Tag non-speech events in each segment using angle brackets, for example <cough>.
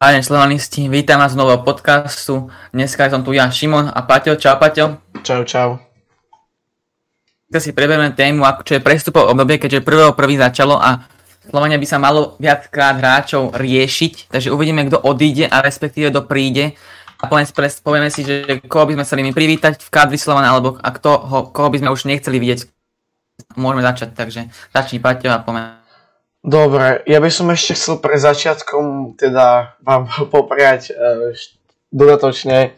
Páne slovanisti, vítam vás z nového podcastu. Dneska som tu ja, Šimon a Paťo. Čau, Paťo. Čau, čau. Dneska si preberieme tému, ako čo je prestupov obdobie, keďže prvého prvý začalo a Slovania by sa malo viackrát hráčov riešiť, takže uvidíme, kto odíde a respektíve kto príde. A povieme si, že koho by sme chceli my privítať v kádri Slovana, alebo a kto, ho, koho by sme už nechceli vidieť. Môžeme začať, takže začni Paťo a poďme Dobre, ja by som ešte chcel pre začiatkom teda vám <laughs> popriať uh, dodatočne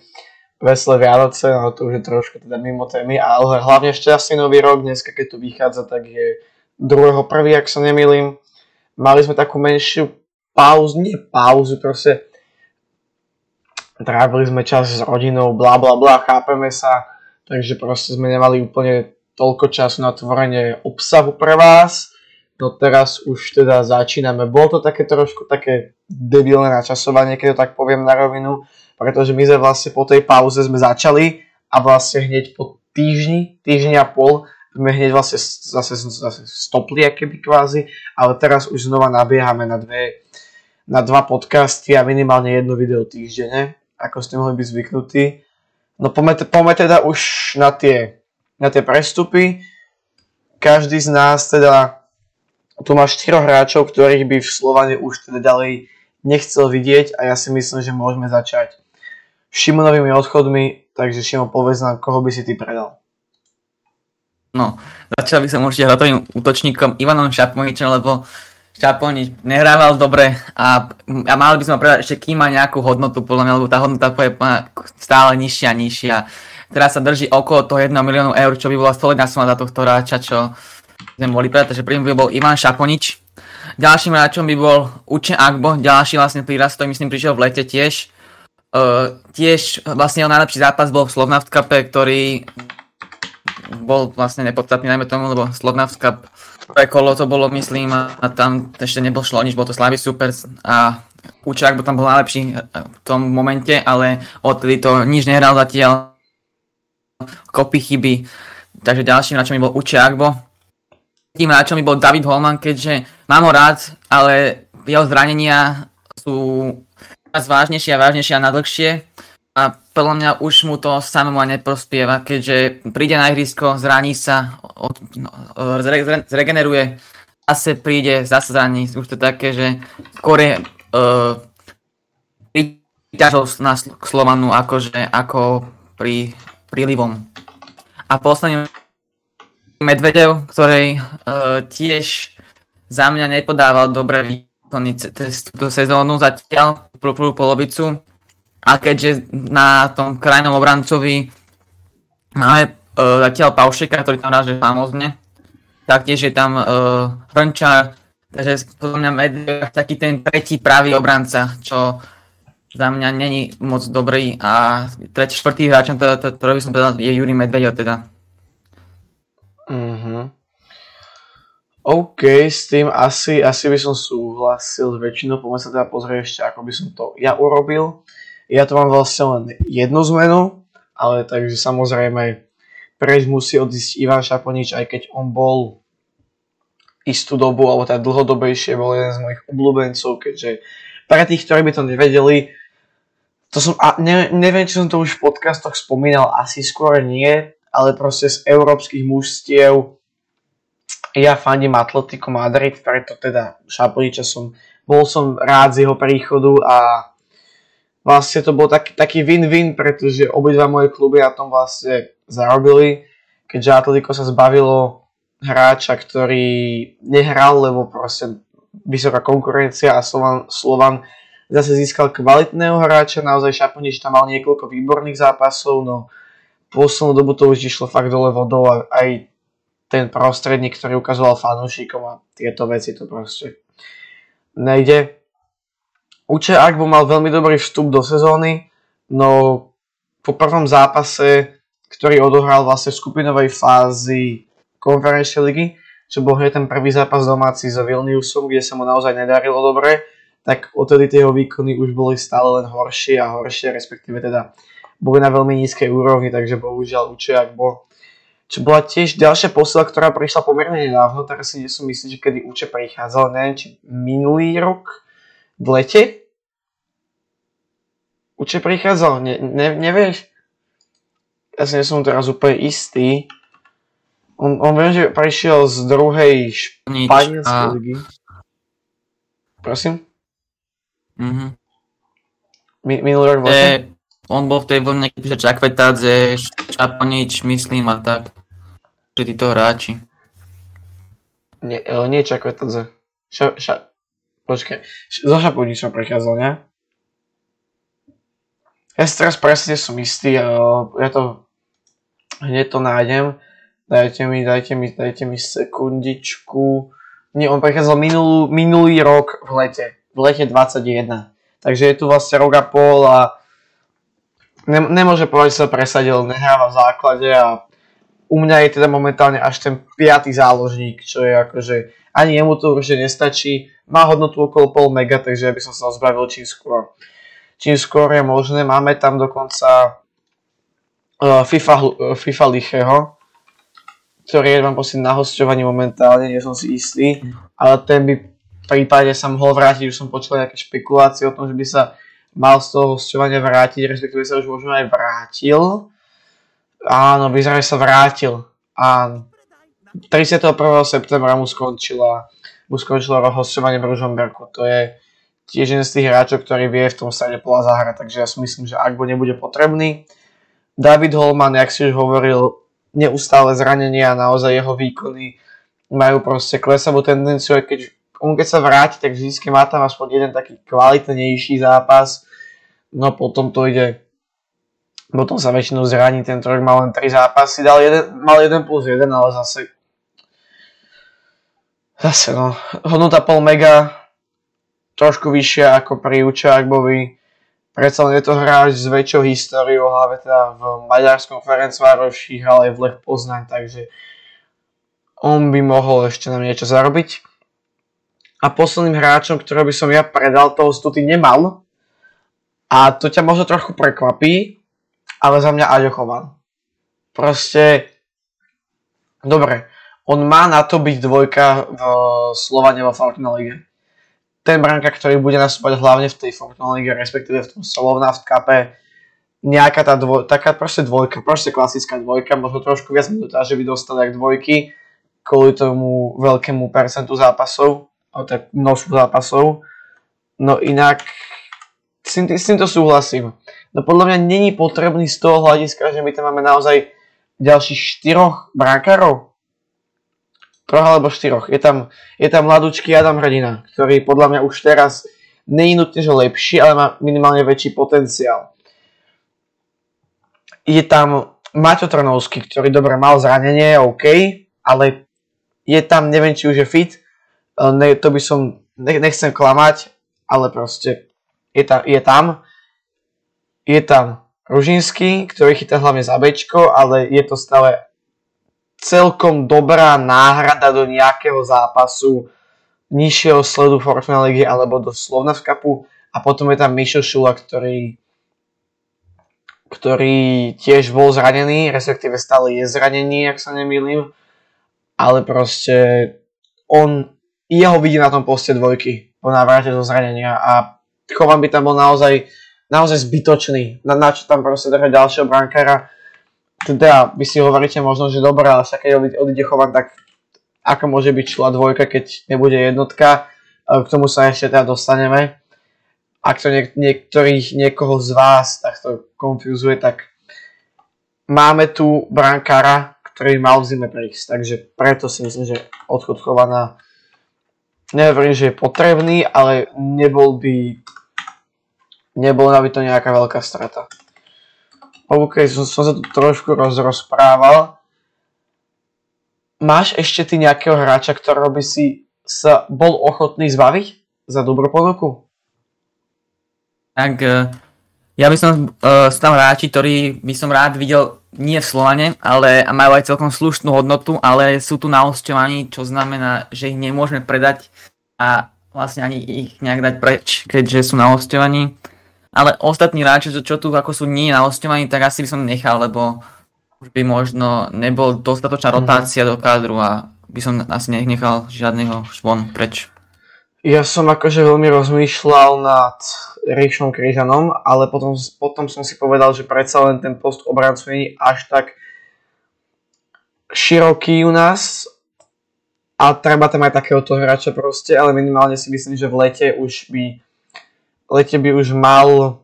veselé Vianoce, no to už je trošku teda mimo témy, ale hlavne šťastný nový rok, dneska keď tu vychádza, tak je 2.1., ak sa nemýlim. Mali sme takú menšiu pauzu, nie pauzu, proste trávili sme čas s rodinou, bla bla bla, chápeme sa, takže proste sme nemali úplne toľko času na tvorenie obsahu pre vás No teraz už teda začíname. Bolo to také trošku také debilné načasovanie, keď to tak poviem na rovinu, pretože my sme vlastne po tej pauze sme začali a vlastne hneď po týždni, týždni a pol sme hneď vlastne zase, zase stopli keby kvázi, ale teraz už znova nabiehame na dve, na dva podcasty a minimálne jedno video týždenne, ako ste mohli byť zvyknutí. No poďme, poďme teda už na tie, na tie prestupy. Každý z nás teda tu máš štyroch hráčov, ktorých by v Slovane už teda ďalej nechcel vidieť a ja si myslím, že môžeme začať Šimonovými odchodmi, takže Šimon povedz nám, koho by si ty predal. No, začal by som určite hratovým útočníkom Ivanom Šaponičom, lebo Šaponič nehrával dobre a, a mali by sme predať ešte kým má nejakú hodnotu, podľa mňa, lebo tá hodnota je stále nižšia a nižšia. Teraz sa drží okolo toho 1 miliónu eur, čo by bola solidná suma za tohto hráča, čo sme povedať, takže prvým by bol Ivan Šaponič. Ďalším hráčom by bol Uče Agbo, ďalší vlastne príraz, ktorý myslím prišiel v lete tiež. Uh, tiež vlastne jeho najlepší zápas bol v Slovnaft Cup, ktorý bol vlastne nepodstatný najmä tomu, lebo Slovnaft Cup prvé kolo to bolo, myslím, a, tam ešte nebol šlo nič, bol to Slavy Super a Uče Agbo tam bol najlepší v tom momente, ale odtedy to nič nehral zatiaľ, kopy chyby, takže ďalším hráčom by bol Uče Agbo, tým hráčom by bol David Holman, keďže mám ho rád, ale jeho zranenia sú čas vážnejšie a vážnejšie a nadlhšie. A podľa mňa už mu to samému ani neprospieva, keďže príde na ihrisko, zraní sa, od, no, zre, zregeneruje, zase príde, zase zraní. Už to také, že skôr je uh, na Slovanu akože, ako pri prílivom. A posledným Medvedev, ktorej uh, tiež za mňa nepodával dobré výkony túto sezónu zatiaľ, prvú, polovicu. A keďže na tom krajnom obrancovi máme uh, zatiaľ Paušeka, ktorý tam ráže famozne, taktiež je tam uh, Hrnčar, takže podľa mňa Medvedev taký ten tretí pravý obranca, čo za mňa není moc dobrý a tretí, štvrtý hráč, ktorý by som povedal, je Juri Medvedev teda. OK, s tým asi, asi by som súhlasil s väčšinou, poďme sa teda pozrieť ešte, ako by som to ja urobil. Ja to mám vlastne len jednu zmenu, ale takže samozrejme preč musí odísť Ivan Šaponič, aj keď on bol istú dobu, alebo teda dlhodobejšie bol jeden z mojich obľúbencov, keďže pre tých, ktorí by to nevedeli, to som, a ne, neviem, či som to už v podcastoch spomínal, asi skôr nie, ale proste z európskych mužstiev ja fandím Atletico Madrid, preto teda Šapoliča som, bol som rád z jeho príchodu a vlastne to bol taký, taký win-win, pretože obidva moje kluby na tom vlastne zarobili, keďže Atletico sa zbavilo hráča, ktorý nehral, lebo proste vysoká konkurencia a Slovan, Slovan zase získal kvalitného hráča, naozaj Šaponič tam mal niekoľko výborných zápasov, no poslednú dobu to už išlo fakt dole vodou a aj ten prostredník, ktorý ukazoval fanúšikom a tieto veci to proste nejde. Uče Agbo mal veľmi dobrý vstup do sezóny, no po prvom zápase, ktorý odohral vlastne v skupinovej fázi konferenčnej ligy, čo bol hneď ten prvý zápas domáci s Vilniusom, kde sa mu naozaj nedarilo dobre, tak odtedy tie jeho výkony už boli stále len horšie a horšie, respektíve teda boli na veľmi nízkej úrovni, takže bohužiaľ Učiak bol čo bola tiež ďalšia posiela, ktorá prišla pomerne nedávno, teraz si nie som myslí, že kedy Uče prichádzal, neviem, či minulý rok v lete, Určite prichádzal, ne, ne, nevieš? Ja si nesom teraz úplne istý. On, on viem, že prišiel z druhej španielskej a... ligy. Prosím? Mhm. Mi, minulý rok vlastne? On bol v tej vlne, že Čakvetádze, Čaponič, myslím a tak. Že títo hráči. Nie, nie Čakvetádze. Ša, ša, počkaj, zo Šaponičom prechádzal, nie? Ja si teraz presne som istý, ja to hneď to nájdem. Dajte mi, dajte mi, dajte mi sekundičku. Nie, on prechádzal minulý, minulý rok v lete. V lete 21. Takže je tu vlastne rok a pol a ne, nemôže povedať, že sa presadil, nehráva v základe a u mňa je teda momentálne až ten piatý záložník, čo je akože ani jemu to už nestačí. Má hodnotu okolo pol mega, takže ja by som sa zbavil čím skôr. Čím skôr je možné. Máme tam dokonca uh, FIFA, uh, FIFA Licheho, ktorý je vám posledný na hostovaní momentálne, nie som si istý, ale ten by prípade sa mohol vrátiť, už som počul nejaké špekulácie o tom, že by sa mal z toho hostovania vrátiť, respektíve sa už možno aj vrátil. Áno, vyzerá, že sa vrátil. A 31. septembra mu skončila, mu skončilo hostovanie v Ružomberku. To je tiež jeden z tých hráčov, ktorý vie v tom strede pola zahrať, takže ja si myslím, že ak nebude potrebný. David Holman, jak si už hovoril, neustále zranenia a naozaj jeho výkony majú proste klesavú tendenciu, aj keď on keď sa vráti, tak vždy má tam aspoň jeden taký kvalitnejší zápas, no potom to ide, potom sa väčšinou zraní, ten trojk mal len 3 zápasy, dal jeden, mal 1 plus 1, ale zase zase no, hodnota pol mega, trošku vyššia ako pri Učákbovi, predsa len je to hráč s väčšou históriou, hlavne teda v maďarskom Ferencvároši hral aj v Lech Poznaň, takže on by mohol ešte nám niečo zarobiť. A posledným hráčom, ktorého by som ja predal, toho tu nemal. A to ťa možno trochu prekvapí, ale za mňa Aďo Chovan. Proste, dobre, on má na to byť dvojka v Slovane vo Fortuna Lige. Ten branka, ktorý bude nastúpať hlavne v tej Fortuna Lige, respektíve v tom Slovna v kape, nejaká tá dvoj, taká proste dvojka, proste klasická dvojka, možno trošku viac minutáže by dostal jak dvojky, kvôli tomu veľkému percentu zápasov, tak množstvo zápasov. No inak s, tým, s týmto súhlasím. No podľa mňa není potrebný z toho hľadiska, že my tam máme naozaj ďalších štyroch brankárov. Troch alebo štyroch. Je tam, je tam mladúčky Adam Hrdina, ktorý podľa mňa už teraz není nutne, že lepší, ale má minimálne väčší potenciál. Je tam Maťo Trnovský, ktorý dobre mal zranenie, OK, ale je tam, neviem či už je fit, ne, to by som, ne, nechcem klamať, ale proste je tam, je tam, je tam Ružinský, ktorý chytá hlavne za Bčko, ale je to stále celkom dobrá náhrada do nejakého zápasu nižšieho sledu Fortuna Ligy alebo do Slovna v kapu a potom je tam Mišo Šula, ktorý ktorý tiež bol zranený, respektíve stále je zranený, ak sa nemýlim, ale proste on jeho vidí na tom poste dvojky po návrate zo zranenia a Chovan by tam bol naozaj, naozaj zbytočný. Na, na čo tam proste držať ďalšieho brankára. Teda vy si hovoríte možno, že dobré, ale však keď odíde Chovan, tak ako môže byť čla dvojka, keď nebude jednotka. K tomu sa ešte teda dostaneme. Ak to niek- niektorých, niekoho z vás takto konfuzuje, tak máme tu brankára, ktorý mal v zime prísť. Takže preto si myslím, že odchod Chovana nehovorím, že je potrebný, ale nebol by nebola by to nejaká veľká strata. OK, som, som sa tu trošku rozprával. Máš ešte ty nejakého hráča, ktorého by si sa bol ochotný zbaviť za dobrú ponuku? Tak e, ja by som uh, tam hráči, ktorí by som rád videl nie v Slovane, ale majú aj celkom slušnú hodnotu, ale sú tu na hostovaní, čo znamená, že ich nemôžeme predať a vlastne ani ich nejak dať preč, keďže sú na hostovaní. Ale ostatní hráči, čo tu ako sú nie na hostovaní, tak asi by som nechal, lebo už by možno nebol dostatočná mhm. rotácia do kádru a by som asi nechal žiadneho švon preč. Ja som akože veľmi rozmýšľal nad Rišom Križanom, ale potom, potom som si povedal, že predsa len ten post obrancu nie je až tak široký u nás a treba tam aj takéhoto hráča proste, ale minimálne si myslím, že v lete už by lete by už mal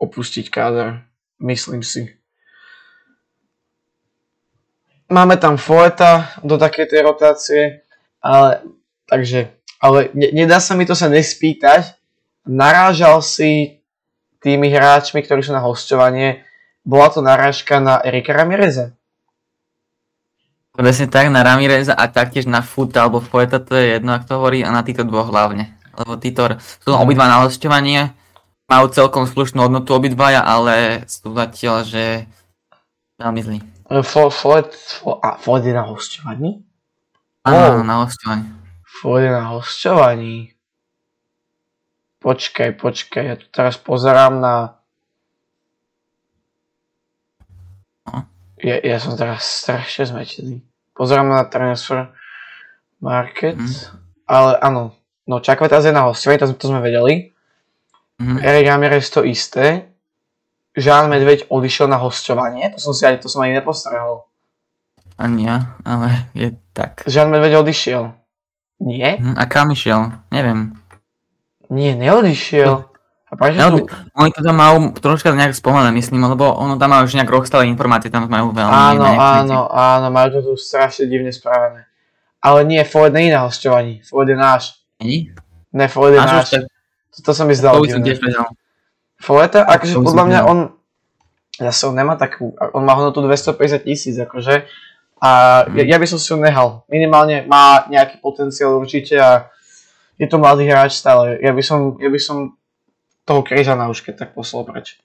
opustiť káder, myslím si. Máme tam Foeta do takej tej rotácie, ale takže ale ne, nedá sa mi to sa nespýtať. Narážal si tými hráčmi, ktorí sú na hostovanie, bola to narážka na Erika Ramireza? Presne tak, na Ramireza a taktiež na Futa alebo Fueta, to je jedno, ak to hovorí, a na týchto dvoch hlavne. Lebo títo sú obidva na hostovanie, majú celkom slušnú hodnotu obidvaja, ale sú zatiaľ, že veľmi zlí. Ford, Ford je na hostovaní? Áno, oh. na hostovaní. Ford na hostovaní. Počkaj, počkaj, ja tu teraz pozerám na... No. Ja, ja som teraz strašne zmetený. Pozerám na transfer market, mm. ale áno, no Čakvetas je na hostovaní, to, to sme vedeli. Mm. Erik Ramirez to isté. Žán Medveď odišiel na hostovanie, to som si ani, to som ani nepostrehol. Ani ja, ale je tak. Žán Medveď odišiel. Nie? Hm, a kam išiel? Neviem. Nie, neodišiel. A prečo Neodi- tu... Oni to tam majú troška nejak spomené, myslím, lebo ono tam má už nejak rockstalé informácie, tam majú veľmi... Áno, áno, áno, majú to tu strašne divne spravené. Ale nie, Ford není na hostovaní, Ford je náš. Nie? Ne, Ford je náš. To, to sa mi zdalo divné. Ford, akože podľa mňa on, zase on nemá takú, on má hodnotu 250 tisíc, akože, a ja, ja by som si ho nehal. Minimálne má nejaký potenciál určite a je to mladý hráč stále. Ja by som, ja by som toho Kryžana už keď tak poslal preč.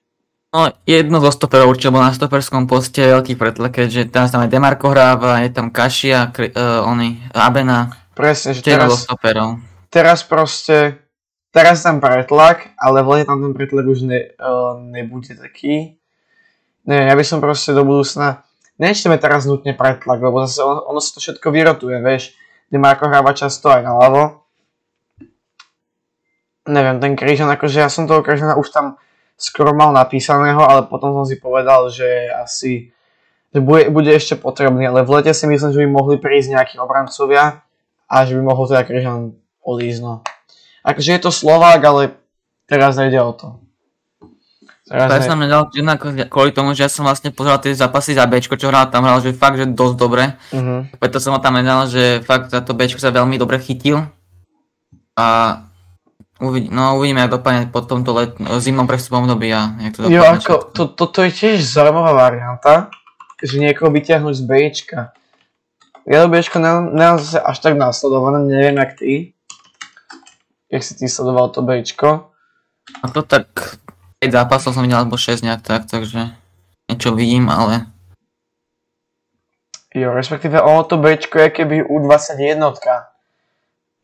No, jedno zo stoperov určite bol na stoperskom poste veľký pretlak, keďže teraz tam aj Demarko hráva, je tam Kašia, kri, uh, oni, Abena. Presne, že teraz, stoperov. Teraz proste, teraz tam pretlak, ale vlastne tam ten pretlak už ne, uh, nebude taký. Ne, ja by som proste do budúcna, nečteme teraz nutne pretlak, lebo zase ono, ono sa to všetko vyrotuje, vieš. Demarko hráva často aj na ľavo. Neviem, ten Križan, akože ja som toho Križana už tam skoro mal napísaného, ale potom som si povedal, že asi že bude, bude ešte potrebný, ale v lete si myslím, že by mohli prísť nejakí obrancovia a že by mohol teda Križan odísť, no. Akože je to Slovák, ale teraz nejde o to. Teraz to ja som nedal jednak kvôli tomu, že ja som vlastne pozeral tie zápasy za Bčko, čo hral tam, hral, že fakt, že dosť dobre. Uh-huh. Preto som ho tam nedal, že fakt za to Bčko sa veľmi dobre chytil. A uvidí, no, uvidíme, jak dopadne po tomto let, zimnom prestupom období a jak to dopadne. Jo, ako, to, toto je tiež zaujímavá varianta, že niekoho vyťahnuť z Bčka. Ja do Bčko nemám ne, zase až tak následované, neviem jak ty. Jak si ty sledoval to Bčko. A to tak 5 zápasov som videl, alebo 6 nejak tak, takže niečo vidím, ale... Jo, respektíve ono to Bčko je keby U21.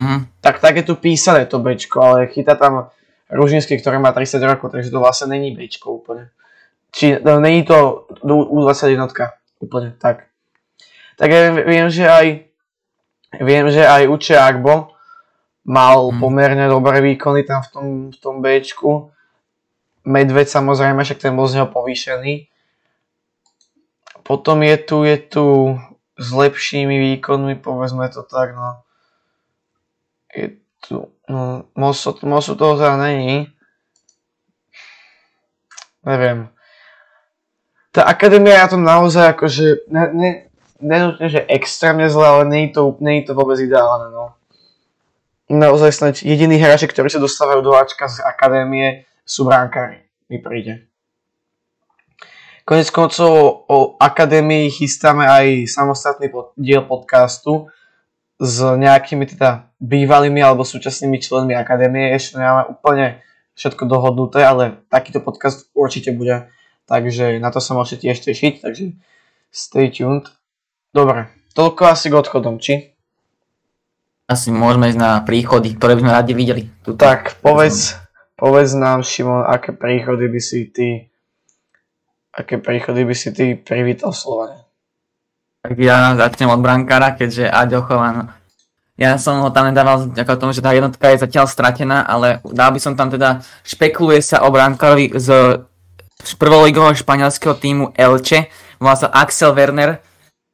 Hm. Tak, tak je tu písané to Bčko, ale chytá tam Ružinský, ktorý má 30 rokov, takže to vlastne není Bčko úplne. Či no, není to U21 úplne, tak. Tak ja viem, že aj viem, že aj Uče Agbo mal hm. pomerne dobré výkony tam v tom, v tom Bčku Medveď samozrejme, však ten bol z neho povýšený. Potom je tu, je tu s lepšími výkonmi, povedzme to tak, no. Je tu, no, moc, moc toho teda není. Neviem. Tá akadémia ja to naozaj akože, ne, ne, nenutne, že extrémne zle, ale nie je to, nie je to vôbec ideálne, no. Naozaj snad jediní hráči, ktorí sa dostávajú do Ačka z akadémie, sú bránkári, mi príde. Konec koncov o akadémii chystáme aj samostatný pod, diel podcastu s nejakými teda bývalými alebo súčasnými členmi akadémie. Ešte nemáme úplne všetko dohodnuté, ale takýto podcast určite bude. Takže na to sa môžete tiež tešiť, takže stay tuned. Dobre, toľko asi k odchodom, či? Asi môžeme ísť na príchody, ktoré by sme radi videli. Tuto. Tak, povedz, Povedz nám, Šimon, aké príchody by si ty aké príchody by si ty privítal Slovane? Tak ja začnem od brankára, keďže Aďo Chovan Ja som ho tam nedával ako tomu, že tá jednotka je zatiaľ stratená, ale dal by som tam teda, špekuluje sa o bránkarovi z prvoligového španielského týmu Elche, volá sa Axel Werner.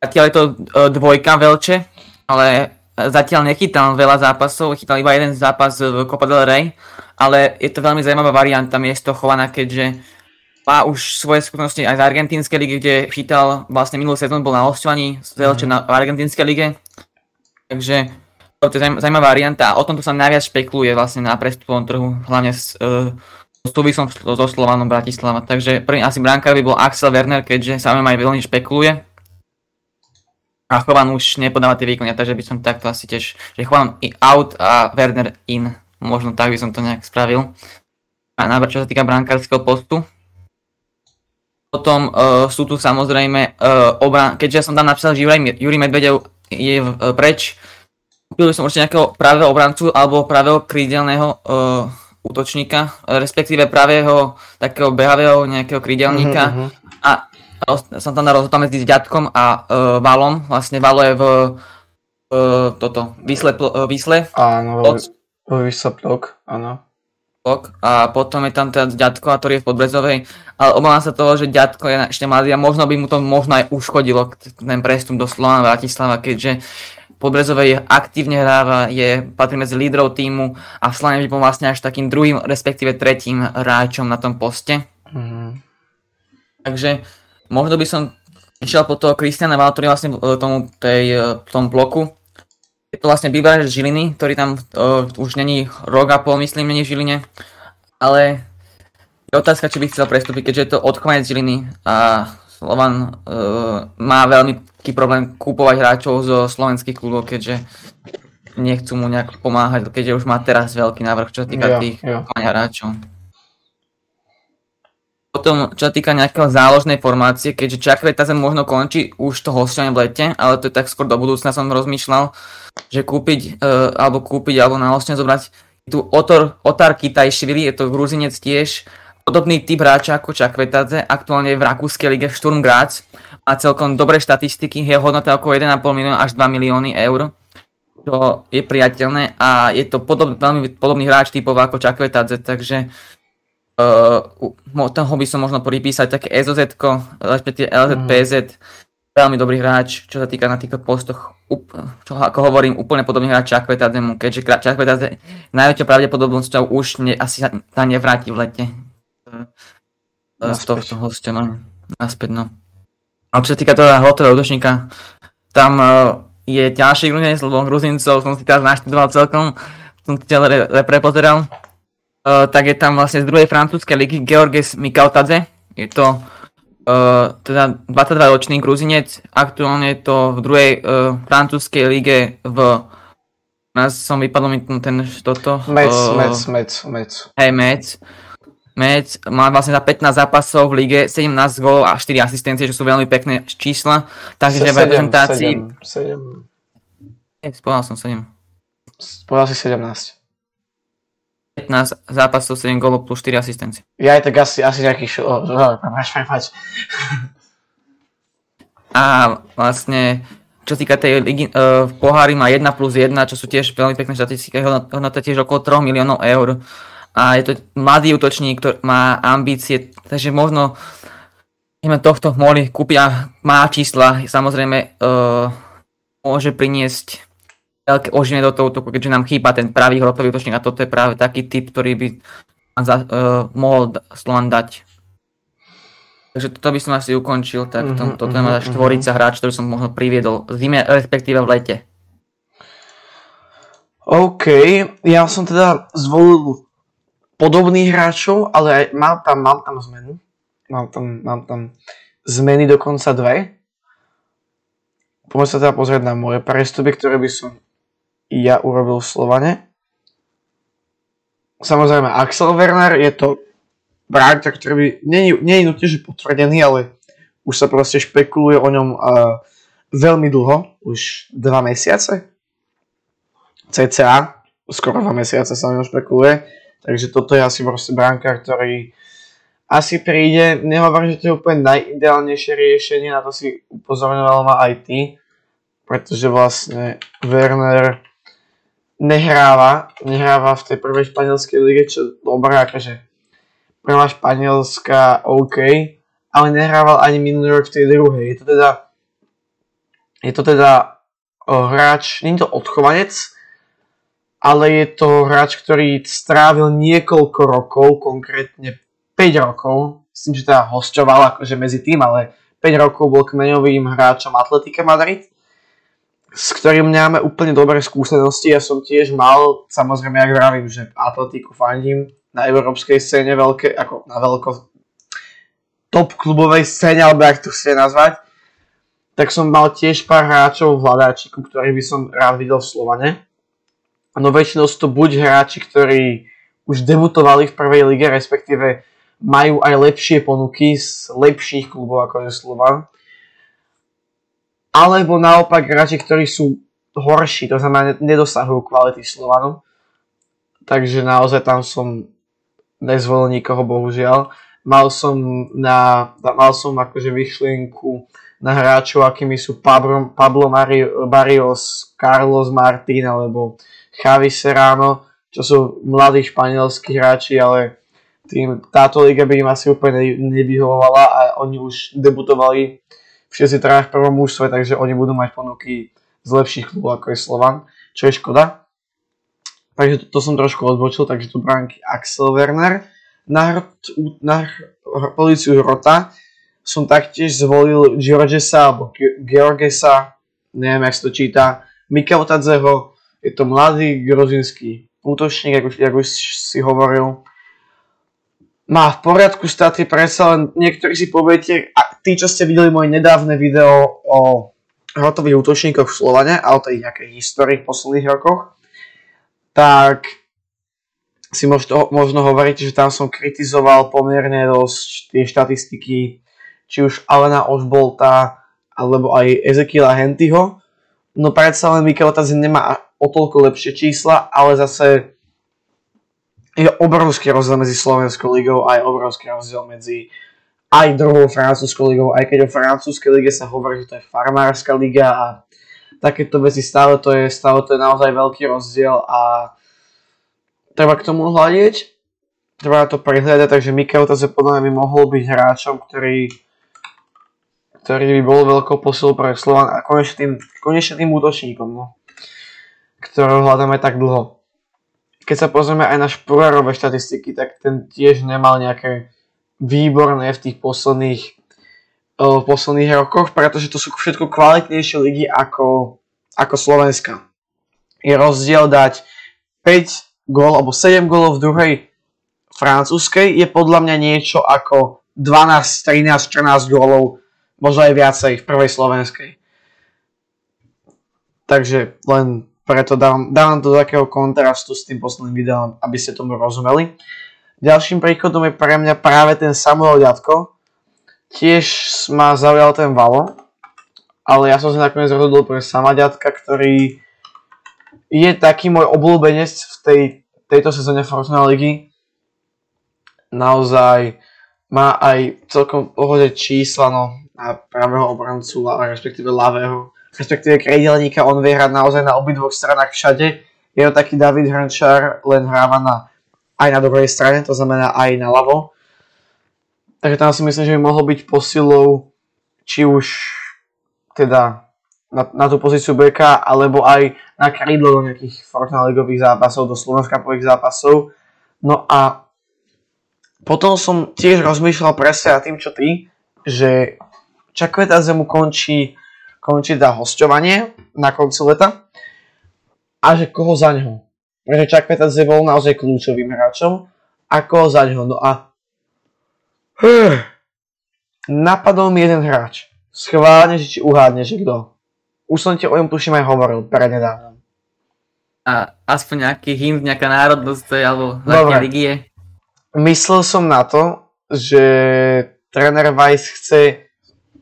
Zatiaľ je to e, dvojka v Elche, ale zatiaľ nechytal veľa zápasov, chytal iba jeden zápas v Copa del Rey, ale je to veľmi zaujímavá varianta miesto chovaná, keďže má už svoje skutnosti aj z argentínskej ligy, kde chytal vlastne minulú sezónu, bol na hostovaní z Elche na argentínskej lige. Takže to je zaujímavá varianta a o tomto sa najviac špekuluje vlastne na prestupovom trhu, hlavne s uh, súvisom so Slovanom Bratislava. Takže prvý asi brankár by bol Axel Werner, keďže sa aj veľmi špekuluje. A Chovan už nepodáva tie výkony, takže by som takto asi tiež, že Chovan out a Werner in. Možno tak by som to nejak spravil. A najprv čo sa týka brankárskeho postu. Potom uh, sú tu samozrejme uh, obran, keďže som tam napísal, že Jurij Medvedev je uh, preč, Kúpil by som určite nejakého pravého obrancu alebo pravého krídelného uh, útočníka, respektíve pravého takého behavého nejakého krídelníka uh-huh, a som tam na rozhodol medzi Ďatkom a uh, Valom. Vlastne Valo je v uh, toto, Vysle, uh, Vysle. Áno, Vysle Plok, áno. A potom je tam teda Ďatko, ktorý je v Podbrezovej. Ale obávam sa toho, že Ďatko je ešte mladý a možno by mu to možno aj uškodilo ten prestup do Slovana Bratislava, keďže Podbrezovej aktívne hráva, je, patrí medzi lídrov týmu a Slane by bol vlastne až takým druhým, respektíve tretím hráčom na tom poste. Mm-hmm. Takže možno by som išiel po toho Kristiana Val, ktorý vlastne v tomu, tej, v tom bloku. Je to vlastne bývalý Žiliny, ktorý tam uh, už není rok a pol, myslím, není v Žiline. Ale je otázka, či by chcel prestúpiť, keďže je to odchovanec Žiliny a Slovan uh, má veľmi taký problém kúpovať hráčov zo slovenských klubov, keďže nechcú mu nejak pomáhať, keďže už má teraz veľký návrh, čo týka ja, tých ja. hráčov. Potom, čo sa týka nejakého záložnej formácie, keďže Čakveta sa možno končí už to hostovanie v lete, ale to je tak skôr do budúcna som rozmýšľal, že kúpiť, uh, alebo kúpiť, alebo na hostne zobrať tu Otor, Otar Kitajšvili, je to gruzinec tiež, podobný typ hráča ako Čakvetadze, aktuálne v rakúskej lige Sturm Graz, má celkom dobré štatistiky, je hodnota okolo 1,5 milióna až 2 milióny eur, čo je priateľné a je to podob, veľmi podobný hráč typov ako Čakvetadze, takže uh, toho by som možno pripísať také SOZ, respektíve LZPZ, mm. veľmi dobrý hráč, čo sa týka na týchto postoch, čo ako hovorím, úplne podobný hráč Čakvetadzemu, keďže Čakvetadze najväčšou pravdepodobnosťou už ne, asi sa nevráti v lete. Z tohto hostia, no. Naspäť, no. A čo sa týka toho hotového útočníka, tam uh, je ťažší Gruzínec, lebo Gruzincov som si teraz naštudoval celkom, som si repre pozeral. Uh, tak je tam vlastne z druhej francúzskej ligy Georges Mikautadze. Je to uh, teda 22-ročný Gruzinec, aktuálne je to v druhej uh, francúzskej lige v nás som vypadol mi ten toto. Mec, uh, Mec, Mec, Mec. Hej, Mec. Mec má vlastne za 15 zápasov v lige 17 gólov a 4 asistencie, čo sú veľmi pekné čísla. Takže v reprezentácii... 7, 7. Spovedal som 7. Spovedal si 17. 15 zápasov, 7 gólov plus 4 asistencie. Ja aj tak asi, asi nejaký šo... Máš, máš, máš. A vlastne, čo týka tej ligy, uh, v pohári má 1 plus 1, čo sú tiež veľmi pekné štatistiky, hodnota tiež okolo 3 miliónov eur a je to mladý útočník, ktorý má ambície, takže možno sme tohto mohli kúpiť a má čísla, samozrejme uh, môže priniesť veľké oživenie do toho útoku, keďže nám chýba ten pravý hrotový útočník a toto je práve taký typ, ktorý by za, uh, mohol Slovan dať. Takže toto by som asi ukončil, tak to, mm-hmm, toto je mm-hmm, štvorica mm-hmm. hráč, ktorý som možno priviedol v zime, respektíve v lete. OK, ja som teda zvolil podobných hráčov, ale aj mám tam, mám tam zmenu. Mám tam, mám tam zmeny dokonca dve. Poďme sa teda pozrieť na moje prestupy, ktoré by som ja urobil v Slovane. Samozrejme Axel Werner je to bráť, ktorý by, nie, nie je že potvrdený, ale už sa proste špekuluje o ňom uh, veľmi dlho, už dva mesiace. CCA, skoro dva mesiace sa o ňom špekuluje Takže toto je asi proste bránka, ktorý asi príde. Nehovorím, že to je úplne najideálnejšie riešenie, na to si upozorňoval ma aj ty, pretože vlastne Werner nehráva, nehráva v tej prvej španielskej lige, čo dobré, akože prvá španielská OK, ale nehrával ani minulý rok v tej druhej. Je to teda, je to teda uh, hráč, nie je to odchovanec, ale je to hráč, ktorý strávil niekoľko rokov, konkrétne 5 rokov, myslím, že teda hostoval akože medzi tým, ale 5 rokov bol kmeňovým hráčom Atletika Madrid s ktorým máme úplne dobré skúsenosti. Ja som tiež mal, samozrejme, ak vravím, že Atletiku fandím na európskej scéne veľké, ako na veľko top klubovej scéne, alebo ak to chcete nazvať, tak som mal tiež pár hráčov v hľadáčiku, ktorých by som rád videl v Slovane. No väčšinou sú to buď hráči, ktorí už debutovali v prvej lige, respektíve majú aj lepšie ponuky z lepších klubov ako je Slovan alebo naopak hráči, ktorí sú horší, to znamená nedosahujú kvality Slovanu. Takže naozaj tam som nezvolil nikoho, bohužiaľ. Mal som, na, mal som akože vyšlienku na hráčov, akými sú Pablo, Pablo Mario, Barrios, Carlos Martín alebo Javi Serrano, čo sú mladí španielskí hráči, ale tým, táto liga by im asi úplne nevyhovovala a oni už debutovali všetci traja v prvom mužstve, takže oni budú mať ponuky z lepších klubov ako je Slovan, čo je škoda. Takže to, to som trošku odbočil, takže tu bránky Axel Werner. Na, hr- na hr- pozíciu Hrota som taktiež zvolil Georgesa alebo Georgesa, neviem, jak sa to číta, Mikel Tadzeho, je to mladý gruzinský útočník, ako, ako si hovoril, má v poriadku staty, predsa len niektorí si poviete, a tí, čo ste videli moje nedávne video o hrotových útočníkoch v Slovane a o tej nejakej histórii v posledných rokoch, tak si možno, možno hovoríte, že tam som kritizoval pomerne dosť tie štatistiky, či už Alena Ožbolta, alebo aj Ezekiela Hentyho. No predsa len Tazin nemá o toľko lepšie čísla, ale zase je obrovský rozdiel medzi Slovenskou ligou a je obrovský rozdiel medzi aj druhou francúzskou ligou, aj keď o francúzskej lige sa hovorí, že to je farmárska liga a takéto veci stále to je, stále to je naozaj veľký rozdiel a treba k tomu hľadiť, treba to prehľadať, takže Mikel Taze podľa mňa by mohol byť hráčom, ktorý ktorý by bol veľkou posilou pre Slovan a konečne tým, konečne tým útočníkom, no, ktorého hľadáme tak dlho keď sa pozrieme aj na šporárové štatistiky, tak ten tiež nemal nejaké výborné v tých posledných, v posledných rokoch, pretože to sú všetko kvalitnejšie ligy ako, ako Slovenska. Je rozdiel dať 5 gól alebo 7 gólov v druhej francúzskej je podľa mňa niečo ako 12, 13, 14 gólov, možno aj viacej v prvej slovenskej. Takže len preto dávam, dávam to do takého kontrastu s tým posledným videom, aby ste tomu rozumeli. Ďalším príkladom je pre mňa práve ten Samuel Ďatko. Tiež ma zaujal ten Valo, ale ja som sa nakoniec rozhodol pre sama Ďatka, ktorý je taký môj obľúbenec v tej, tejto sezóne Fortuna ligy. Naozaj má aj celkom pohode čísla no, na pravého obrancu, respektíve ľavého respektíve krídelníka, on vie hrať naozaj na obidvoch stranách všade. Je to taký David Hrnčar, len hráva na, aj na druhej strane, to znamená aj na ľavo. Takže tam si myslím, že by mohol byť posilou či už teda na, na tú pozíciu beka, alebo aj na krídlo do nejakých Fortnite ligových zápasov, do Slovenska pových zápasov. No a potom som tiež rozmýšľal presne na tým, čo ty, že Čakveta zemu končí končí za hostovanie na konci leta a že koho za ňo. Pretože Chuck Peters bol naozaj kľúčovým hráčom a koho za ňo. No a <sighs> napadol mi jeden hráč. Schválne, že či uhádne, že kto. Už som ti o ňom tuším aj hovoril prednedávnom. A aspoň nejaký hint, nejaká národnosť alebo nejaké ligie? Myslel som na to, že tréner Weiss chce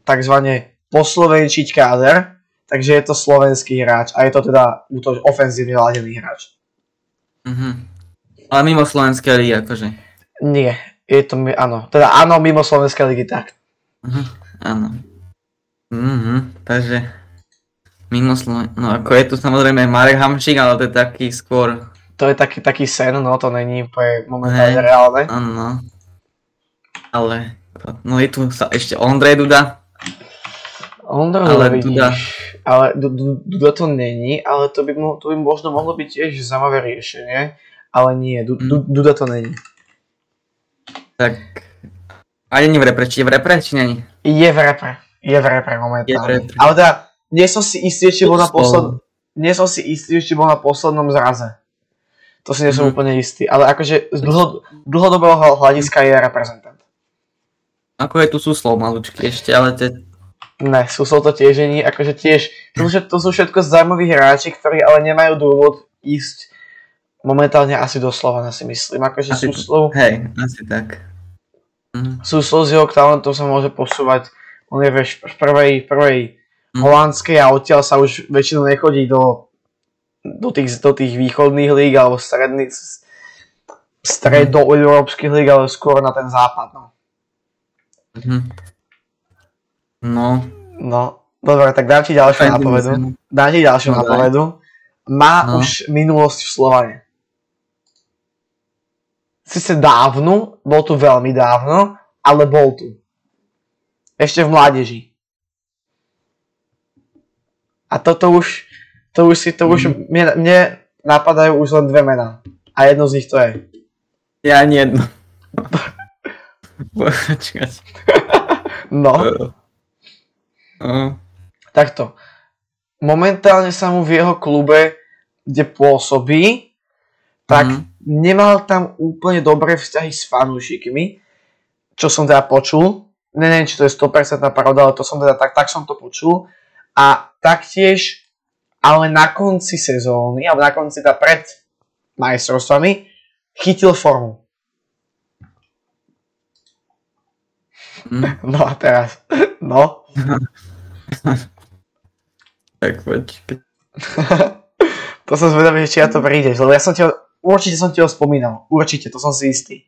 takzvané poslovenčiť káder, takže je to slovenský hráč a je to teda útoč ofenzívne ladený hráč. Mhm. Ale mimo slovenskej ligy akože. Nie, je to, áno, teda áno, mimo slovenskej ligy, tak. Mhm, áno. Mhm, takže Mimo Sloven- No ako je tu samozrejme Marek Hamšík, ale to je taký skôr... To je taký, taký sen, no to není úplne momentálne Hej. reálne. Áno, no. Ale... No je tu sa ešte Ondrej Duda. Ondro, Ale ale vidíš, Duda. ale Du- Du- Duda to není, ale to by, mo- to by možno mohlo byť tiež zaujímavé riešenie, ale nie, Mm. Du- Duda to není. Tak... A není v repre, či je v repre, či není? Je v repre, je v repre momentálne. Ale teda, nie som si istý, či bol na Spolu. posled... nie som si istý, či bol na poslednom zraze. To si nie som Mhm. úplne istý, ale akože z dlho, dlhodobého hľadiska je reprezentant. Ako je tu Suslov malučky ešte, ale to je... Ne, Susol to tiež není, akože tiež, to sú, to sú všetko zaujímaví hráči, ktorí ale nemajú dôvod ísť momentálne asi do Slovana si myslím, akože Asi- Suslov, Hej, asi tak. Mhm. Suslov z jeho talentom sa môže posúvať, on je v, v prvej, prvej Mhm. holandskej a odtiaľ sa už väčšinou nechodí do, do, tých, do tých východných líg alebo stredných, stredoeurópskych líg, ale skôr na ten západ, no. Mhm. No, No, dobre, tak dám ti ďalšiu Fajn, nápovedu. Dám ti ďalšiu No, nápovedu. Má No. už minulosť v Slovane. Sice dávnu, bol tu veľmi dávno, ale bol tu. Ešte v mládeži. A toto už, to už si, to už, Mhm. mne, mne napadajú už len dve mená. A jedno z nich to je. ja ani jedno. <laughs> Počkať. No, No. takto. Momentálne sa mu v jeho klube, kde pôsobí, tak Mhm. nemal tam úplne dobré vzťahy s fanúšikmi, čo som teda počul. Ne, neviem, či to je 100% pravda, ale to som teda, tak, tak som to počul. A taktiež, ale na konci sezóny, alebo na konci teda pred majstrovstvami, chytil formu. Mhm. <laughs> No a teraz, no. <laughs> Tak počkať. <laughs> to som zvedavý, či ja to prídeš, lebo ja som ti ho, určite som ti ho spomínal. Určite, to som si istý.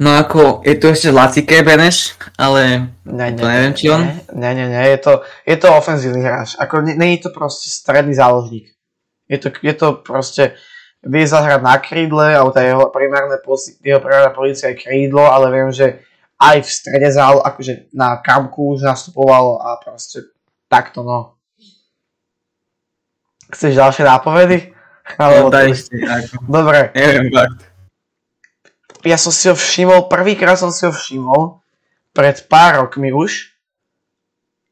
No ako, je tu ešte Lacike Beneš, ale Ne, To neviem, či on? Ne, ne, ne, je to, je to ofenzívny hráč. Ako, nie, nie je to proste stredný záložník. Je to, je to proste, vie zahrať na krídle, alebo tá jeho primárna pozícia je krídlo, ale viem, že aj v strede zálo, akože na kamku už nastupoval a proste takto no. Chceš ďalšie nápovedy? no, Alebo daj to- ešte, ako, Dobre, neviem fakt. ja som si ho všimol, prvýkrát som si ho všimol pred pár rokmi už,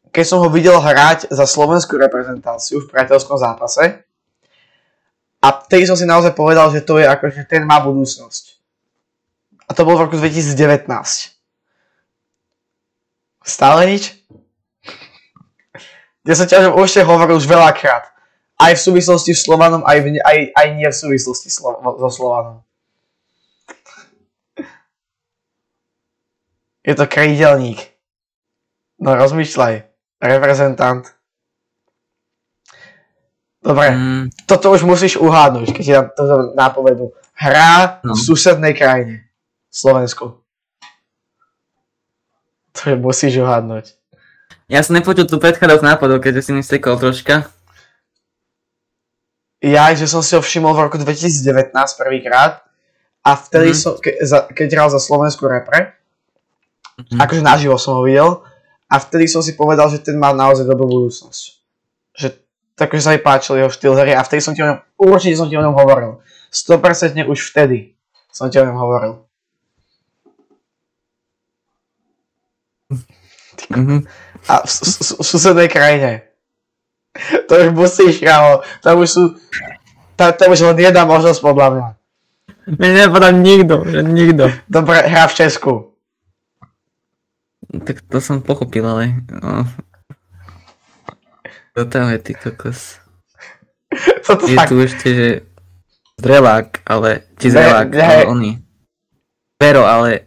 keď som ho videl hrať za slovenskú reprezentáciu v priateľskom zápase. A vtedy som si naozaj povedal, že to je ako, že ten má budúcnosť. A to bolo v roku 2019. Stále nič? Ja som ťa už hovoril už veľakrát. Aj v súvislosti s Slovanom, aj, v, aj, aj nie v súvislosti slo, so Slovanom. Je to krídelník. No rozmýšľaj. Reprezentant. Dobre, Mm, toto už musíš uhádnuť, keď ti dám toto nápovedu. Hrá No. v susednej krajine. Slovensku. To je musíš uhádnuť. ja som nepočul tu predchádzajúcu nápadov, keďže si mi stekol troška. Ja, že som si ho všimol v roku 2019 prvýkrát a vtedy Mhm. som, ke, za, keď hral za Slovensku repre, Mhm. akože naživo som ho videl a vtedy som si povedal, že ten má naozaj dobrú budúcnosť. Že takže sa mi páčil jeho štýl hry a vtedy som ti o ňom, určite som ti o ňom hovoril. 100% už vtedy som ti o ňom hovoril. Mhm. A v, s- v susednej krajine. To už musíš, kámo. Tam už sú... Tam, tam už len jedna možnosť podľa mňa. Mne nepadá nikto, že nikto. Dobre, hrá v Česku. Tak to som pochopil, ale... No. To tam je ty kokos. Toto Je tak... tu ešte, že... Zrelák, ale... Či zrelák, ale oný. Vero, ale...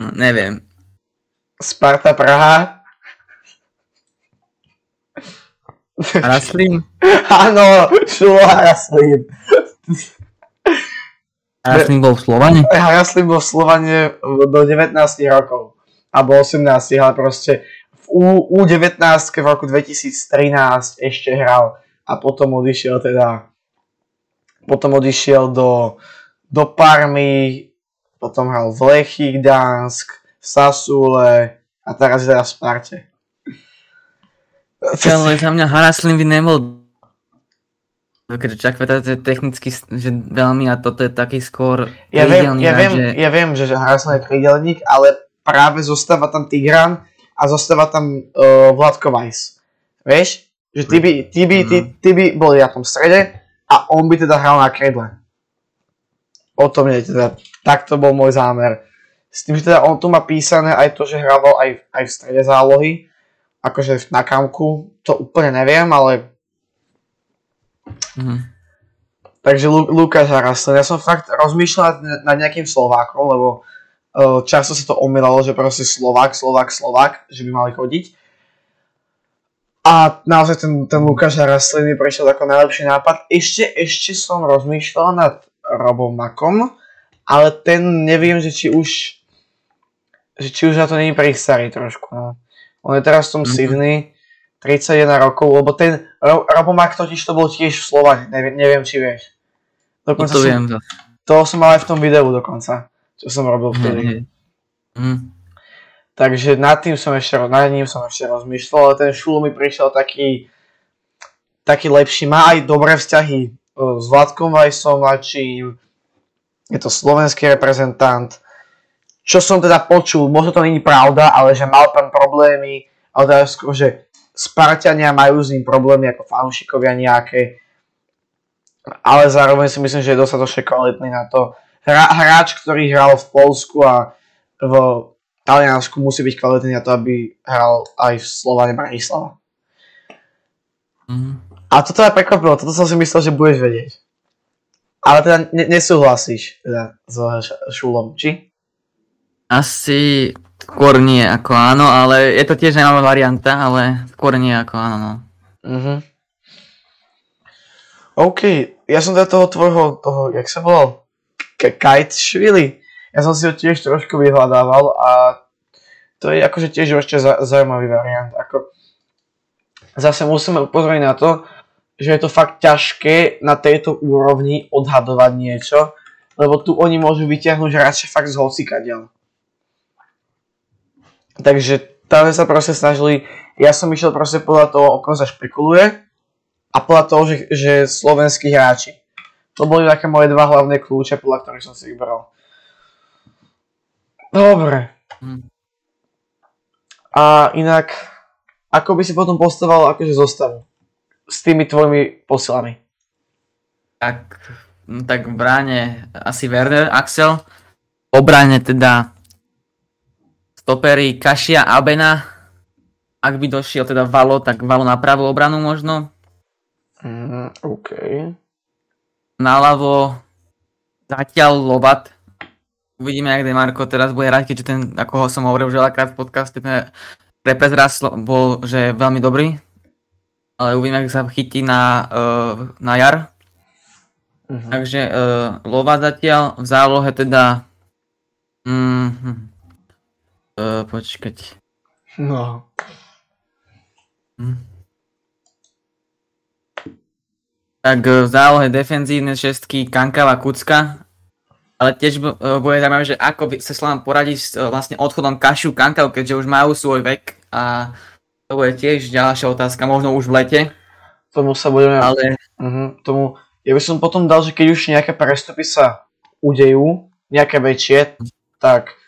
No, neviem. Sparta Praha. Raslin? <laughs> Áno, Šulo Haraslín. Raslin bol v Slovane? Haraslín bol v Slovane do 19 rokov. Alebo 18, ale proste v U, U19 v roku 2013 ešte hral a potom odišiel teda potom odišiel do, do Parmy, potom hral v Lechy, Gdansk, v Sasule a teraz je teda v Sparte. Ale za mňa Haraslin by nebol keďže Čakveta to je technicky že veľmi a toto je taký skôr ja viem, ja, viem, že... ja viem, že Haraslin je krídelník, ale práve zostáva tam Tigran a zostáva tam uh, Vladko Weiss. Vieš? Že ty by, ty, by, ty, mhm. ty by boli na tom strede a on by teda hral na kredle. O tom je teda, tak to bol môj zámer. S tým, že teda on tu má písané aj to, že hrával aj, aj v strede zálohy, akože na kamku, to úplne neviem, ale Mm-hmm. Takže Lu- Lukáš Haraslen, ja som fakt rozmýšľal nad nejakým Slovákom, lebo uh, často sa to omýlalo, že proste Slovák, Slovák, Slovák, že by mali chodiť. A naozaj ten, ten Lukáš Haraslen mi prišiel ako najlepší nápad. Ešte, ešte som rozmýšľal nad Robom Makom, ale ten neviem, že či už že či už na to není starý trošku. No. On je teraz v tom mm-hmm. Sydney, 31 rokov, lebo ten Ro- Robomak totiž to bol tiež Slovak, neviem, neviem či vieš. Dokonca to som, viem. To. to som mal aj v tom videu dokonca, čo som robil vtedy. Mm. Mm. Takže nad tým som ešte, nad ním som ešte rozmýšľal, ale ten Šul mi prišiel taký, taký lepší. Má aj dobré vzťahy s Vladkom Vajsom mladším, je to slovenský reprezentant. Čo som teda počul, možno to není pravda, ale že mal tam problémy, ale teda skôr, že Spartania majú s ním problémy ako fanúšikovia nejaké, ale zároveň si myslím, že je dostatočne kvalitný na to. Hra, hráč, ktorý hral v Polsku a v Taliansku musí byť kvalitný na to, aby hral aj v Slovane Bratislava. Mm. A toto ma prekvapilo, toto som si myslel, že budeš vedieť. Ale teda nesúhlasíš teda s Šulom, či? Asi Skôr nie ako áno, ale je to tiež zaujímavá varianta, ale skôr nie ako áno. No. Uh-huh. OK, ja som teda toho tvojho, toho, jak sa volal? Kite Švili. Ja som si ho tiež trošku vyhľadával a to je akože tiež ešte zaujímavý variant. Ako, zase musíme upozorniť na to, že je to fakt ťažké na tejto úrovni odhadovať niečo, lebo tu oni môžu vyťahnuť hráče fakt z hocikadiaľ. Takže tam sa proste snažili, ja som išiel proste podľa toho, o kom sa špekuluje a podľa toho, že, že slovenskí hráči. To boli také moje dva hlavné kľúče, podľa ktorých som si vybral. Dobre. Hm. A inak, ako by si potom postavil akože zostavu? S tými tvojimi posilami. Tak, no tak v bráne asi Werner, Axel. V obrane teda stopery Kašia Abena. Ak by došiel teda Valo, tak Valo na pravú obranu možno. Mm, OK. Naľavo zatiaľ Lovat. Uvidíme, jak Demarko teraz bude hrať, keďže ten, ako ho som hovoril veľakrát v podcaste, ten reprezraz bol, že veľmi dobrý. Ale uvidíme, ak sa chytí na, uh, na jar. Uh-huh. Takže uh, Lova zatiaľ, v zálohe teda... Mm, Uh, počkať. No. Hm. Tak v zálohe defenzívne šestky Kankava Kucka. Ale tiež bude zaujímavé, že ako sa Slavan poradí s vlastne odchodom Kašu Kankav, keďže už majú svoj vek a to bude tiež ďalšia otázka, možno už v lete. Tomu sa budeme... Ale... Uh-huh, tomu... Ja by som potom dal, že keď už nejaké prestupy sa udejú, nejaké väčšie, tak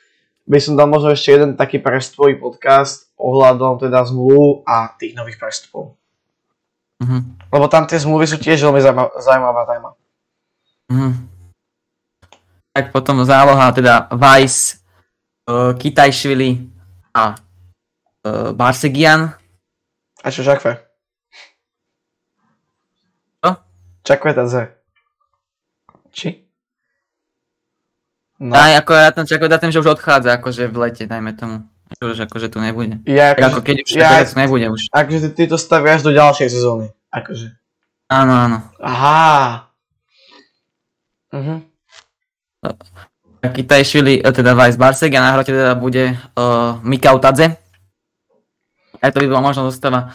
by som dal možno ešte jeden taký prestvoj podcast ohľadom teda zmluv a tých nových prestupov. Mm-hmm. Lebo tam tie zmluvy sú tiež veľmi zaujímavá téma. Mm-hmm. Tak potom záloha teda Vice, uh, Kitajšvili a uh, Barsegian. A čo Čakve? Čo? Čakve Z. Či? No. Aj, ako ja čakám, tým, že už odchádza, akože v lete, dajme tomu. Už akože tu nebude. Ja, akože, ako keď už ja, tak, nebude už. Akože ty, ty to staviaš do ďalšej sezóny. Akože. Áno, áno. Aha. Mhm. Taký Tajšvili, e, teda Vice Barsek a na hrote teda bude uh, Mikau Tadze. Aj to by bola možno zostava.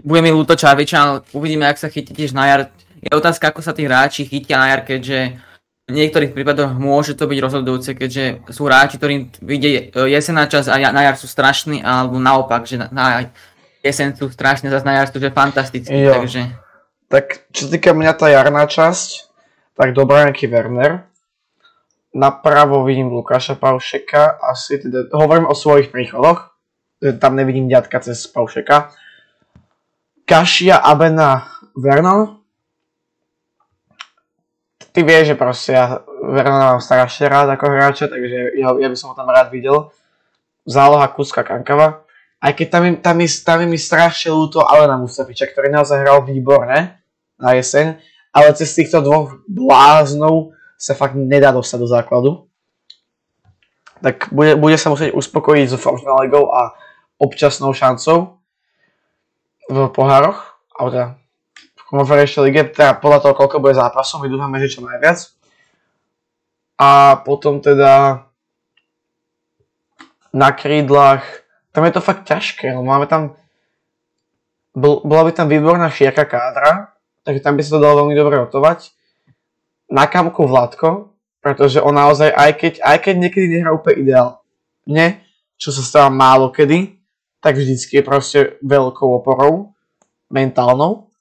Bude mi ľúto Čaviča, ale uvidíme, ak sa chytí tiež na jar. Je otázka, ako sa tí hráči chytia na jar, keďže v niektorých prípadoch môže to byť rozhodujúce, keďže sú hráči, ktorým vyjde jesená čas a na jar sú strašní, alebo naopak, že na, na jeseň sú strašne, zase na jar sú že fantastickí, jo. takže... Tak čo týka mňa tá jarná časť, tak dobrá nejaký Werner. Napravo vidím Lukáša Paušeka, asi teda, hovorím o svojich príchodoch, tam nevidím ďatka cez Paušeka. Kašia, Abena, Vernon. Ty vieš, že proste ja Vernona mám strašne rád ako hráča, takže ja, ja by som ho tam rád videl. Záloha Kuska Kankava. Aj keď tam, tam, je, tam je mi strašne ľúto Alena Mustafiča, ktorý naozaj hral výborne na jeseň, ale cez týchto dvoch bláznov sa fakt nedá dostať do základu. Tak bude, bude sa musieť uspokojiť so Formula Legou a občasnou šancou v pohároch, alebo teda v konferenčnej lige, teda podľa toho, koľko bude zápasov, my dúfame, že čo najviac. A potom teda na krídlach, tam je to fakt ťažké, lebo máme tam, bol, bola by tam výborná šiaka kádra, takže tam by sa to dalo veľmi dobre rotovať. Na kamku Vladko, pretože on naozaj, aj keď, aj keď niekedy nehrá úplne ideálne, čo sa stáva málo kedy, tak vždycky je proste veľkou oporou mentálnou.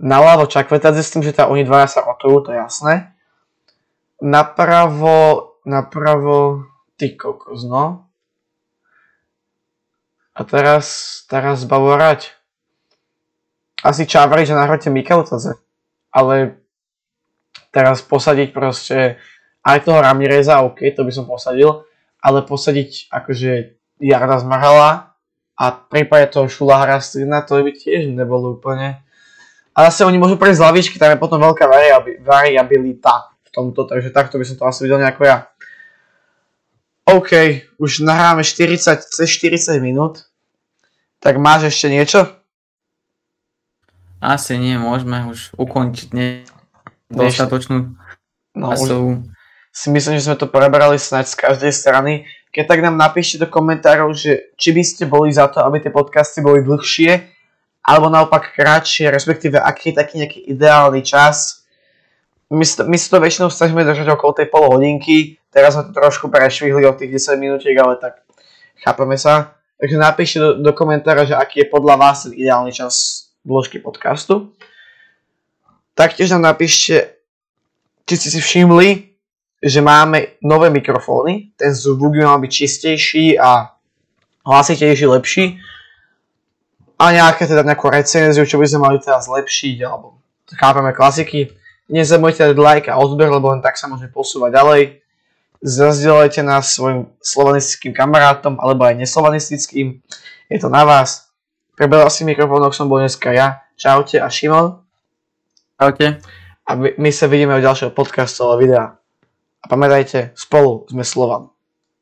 Naľavo Čakvetadze s tým, že tá oni dvaja sa rotujú, to je jasné. Napravo, napravo, ty kokos, no. A teraz, teraz Bavorať. Asi Čávri, že nahráte Mikeltadze. Ale teraz posadiť proste aj toho Ramireza, OK, to by som posadil, ale posadiť akože Jarda Zmarhala a v prípade toho Šulahara Strina to by tiež nebolo úplne. A zase oni môžu prejsť z lavičky, tam je potom veľká variabilita v tomto, takže takto by som to asi videl nejako ja. OK, už nahráme 40, cez 40 minút. Tak máš ešte niečo? Asi nie, môžeme už ukončiť nie, dostatočnú no, už si myslím, že sme to prebrali snáď z každej strany. Keď tak nám napíšte do komentárov, že či by ste boli za to, aby tie podcasty boli dlhšie, alebo naopak kratšie, respektíve aký je taký nejaký ideálny čas. My, my sa to väčšinou snažíme držať okolo tej pol hodinky, teraz sme to trošku prešvihli od tých 10 minútiek, ale tak chápeme sa. Takže napíšte do, do komentára, že aký je podľa vás ten ideálny čas dĺžky podcastu. Taktiež nám napíšte, či ste si všimli, že máme nové mikrofóny, ten zvuk by mal byť čistejší a hlasitejší, lepší a nejaké teda nejakú recenziu, čo by sme mali teraz zlepšiť, alebo chápeme klasiky. Nezabudnite dať like a odber, lebo len tak sa môžeme posúvať ďalej. Zazdieľajte nás svojim slovanistickým kamarátom, alebo aj neslovanistickým. Je to na vás. Pre si mikrofónok som bol dneska ja. Čaute a Šimon. Čaute. A my, my sa vidíme v ďalšieho podcastu a videa. Pamätajte, spolu sme Slovan.